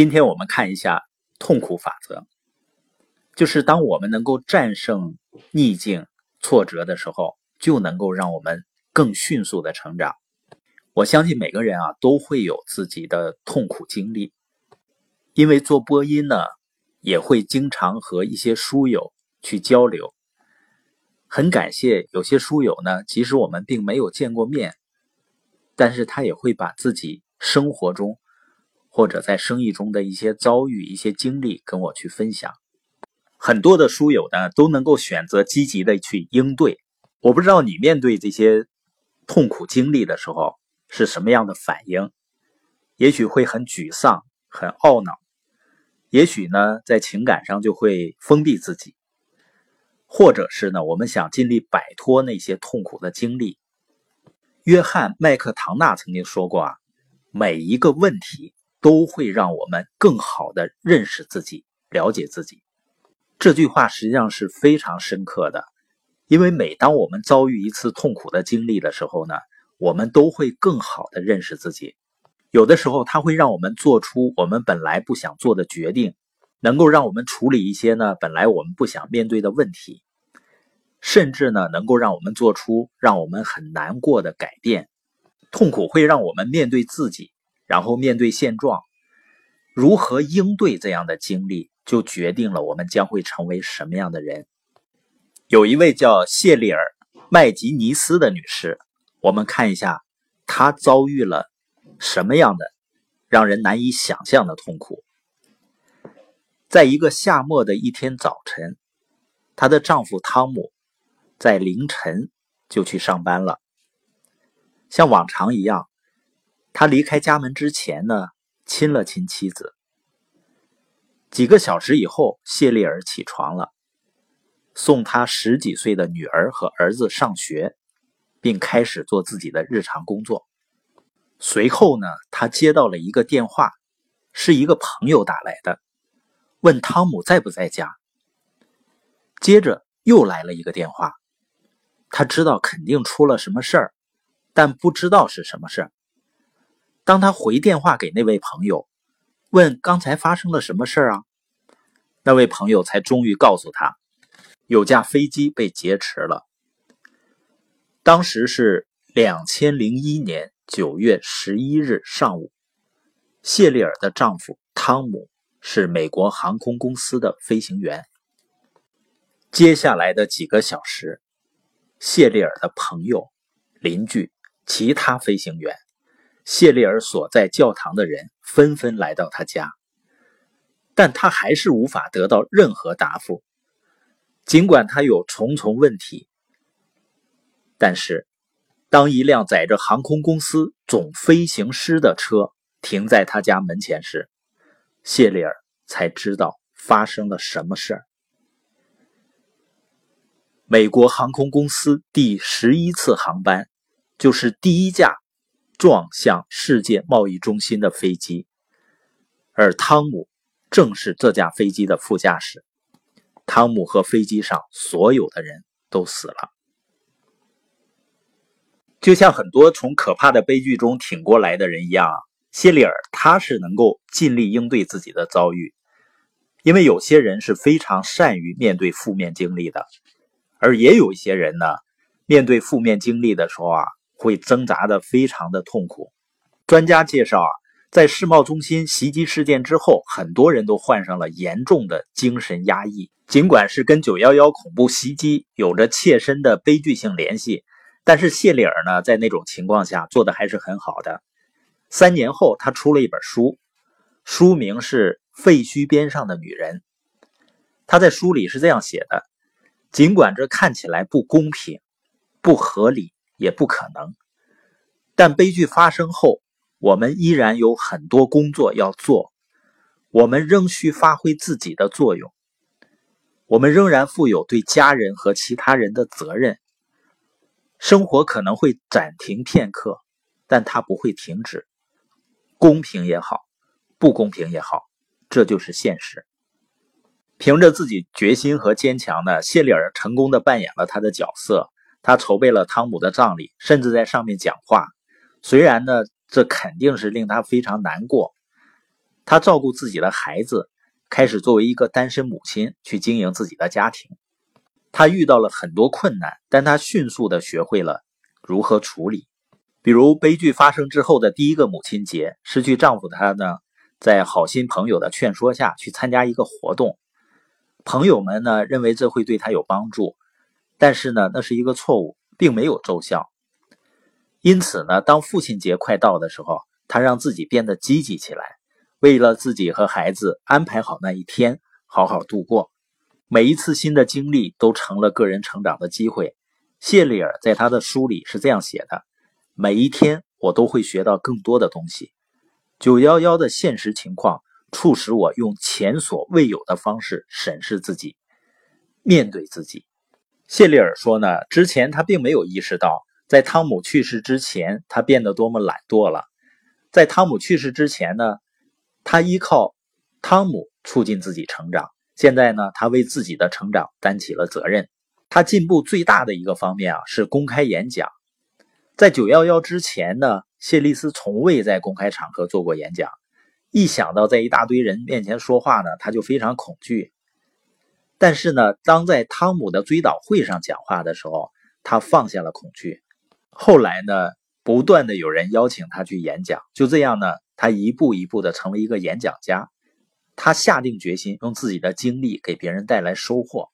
今天我们看一下痛苦法则，就是当我们能够战胜逆境、挫折的时候，就能够让我们更迅速的成长。我相信每个人啊都会有自己的痛苦经历，因为做播音呢，也会经常和一些书友去交流。很感谢有些书友呢，即使我们并没有见过面，但是他也会把自己生活中。或者在生意中的一些遭遇、一些经历，跟我去分享。很多的书友呢都能够选择积极的去应对。我不知道你面对这些痛苦经历的时候是什么样的反应？也许会很沮丧、很懊恼，也许呢在情感上就会封闭自己，或者是呢我们想尽力摆脱那些痛苦的经历。约翰·麦克唐纳曾经说过啊，每一个问题。都会让我们更好的认识自己、了解自己。这句话实际上是非常深刻的，因为每当我们遭遇一次痛苦的经历的时候呢，我们都会更好的认识自己。有的时候，它会让我们做出我们本来不想做的决定，能够让我们处理一些呢本来我们不想面对的问题，甚至呢能够让我们做出让我们很难过的改变。痛苦会让我们面对自己。然后面对现状，如何应对这样的经历，就决定了我们将会成为什么样的人。有一位叫谢丽尔·麦吉尼斯的女士，我们看一下她遭遇了什么样的让人难以想象的痛苦。在一个夏末的一天早晨，她的丈夫汤姆在凌晨就去上班了，像往常一样。他离开家门之前呢，亲了亲妻子。几个小时以后，谢丽尔起床了，送他十几岁的女儿和儿子上学，并开始做自己的日常工作。随后呢，他接到了一个电话，是一个朋友打来的，问汤姆在不在家。接着又来了一个电话，他知道肯定出了什么事儿，但不知道是什么事儿。当他回电话给那位朋友，问刚才发生了什么事啊？那位朋友才终于告诉他，有架飞机被劫持了。当时是两千零一年九月十一日上午，谢丽尔的丈夫汤姆是美国航空公司的飞行员。接下来的几个小时，谢丽尔的朋友、邻居、其他飞行员。谢丽尔所在教堂的人纷纷来到他家，但他还是无法得到任何答复。尽管他有重重问题，但是当一辆载着航空公司总飞行师的车停在他家门前时，谢丽尔才知道发生了什么事儿。美国航空公司第十一次航班，就是第一架。撞向世界贸易中心的飞机，而汤姆正是这架飞机的副驾驶。汤姆和飞机上所有的人都死了。就像很多从可怕的悲剧中挺过来的人一样，谢丽尔他是能够尽力应对自己的遭遇，因为有些人是非常善于面对负面经历的，而也有一些人呢，面对负面经历的时候啊。会挣扎的非常的痛苦。专家介绍啊，在世贸中心袭击事件之后，很多人都患上了严重的精神压抑。尽管是跟九幺幺恐怖袭击有着切身的悲剧性联系，但是谢丽尔呢，在那种情况下做的还是很好的。三年后，他出了一本书，书名是《废墟边上的女人》。他在书里是这样写的：尽管这看起来不公平、不合理。也不可能，但悲剧发生后，我们依然有很多工作要做，我们仍需发挥自己的作用，我们仍然负有对家人和其他人的责任。生活可能会暂停片刻，但它不会停止。公平也好，不公平也好，这就是现实。凭着自己决心和坚强呢，谢丽尔成功的扮演了他的角色。他筹备了汤姆的葬礼，甚至在上面讲话。虽然呢，这肯定是令他非常难过，她照顾自己的孩子，开始作为一个单身母亲去经营自己的家庭。她遇到了很多困难，但她迅速的学会了如何处理。比如悲剧发生之后的第一个母亲节，失去丈夫的她呢，在好心朋友的劝说下去参加一个活动。朋友们呢认为这会对她有帮助，但是呢那是一个错误，并没有奏效。因此呢，当父亲节快到的时候，他让自己变得积极起来，为了自己和孩子安排好那一天，好好度过。每一次新的经历都成了个人成长的机会。谢丽尔在他的书里是这样写的。每一天，我都会学到更多的东西。九幺幺的现实情况促使我用前所未有的方式审视自己，面对自己。谢丽尔说呢，之前他并没有意识到，在汤姆去世之前，他变得多么懒惰了。在汤姆去世之前呢，他依靠汤姆促进自己成长。现在呢，他为自己的成长担起了责任。他进步最大的一个方面啊，是公开演讲。在九幺幺之前呢，谢丽斯从未在公开场合做过演讲。一想到在一大堆人面前说话呢，他就非常恐惧。但是呢，当在汤姆的追悼会上讲话的时候，他放下了恐惧。后来呢，不断的有人邀请他去演讲，就这样呢，他一步一步的成为一个演讲家。他下定决心用自己的经历给别人带来收获。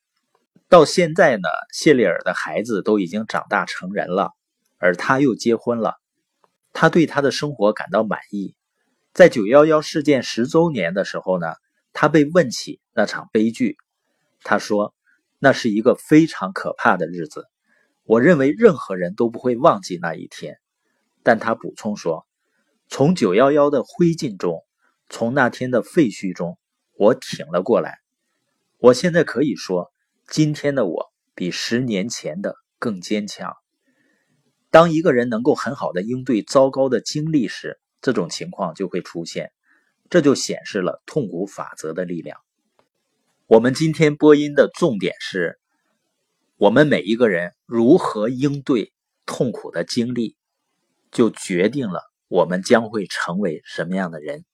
到现在呢，谢丽尔的孩子都已经长大成人了。而他又结婚了，他对他的生活感到满意。在九幺幺事件十周年的时候呢，他被问起那场悲剧，他说：“那是一个非常可怕的日子，我认为任何人都不会忘记那一天。”但他补充说：“从九幺幺的灰烬中，从那天的废墟中，我挺了过来。我现在可以说，今天的我比十年前的更坚强。”当一个人能够很好的应对糟糕的经历时，这种情况就会出现，这就显示了痛苦法则的力量。我们今天播音的重点是，我们每一个人如何应对痛苦的经历，就决定了我们将会成为什么样的人。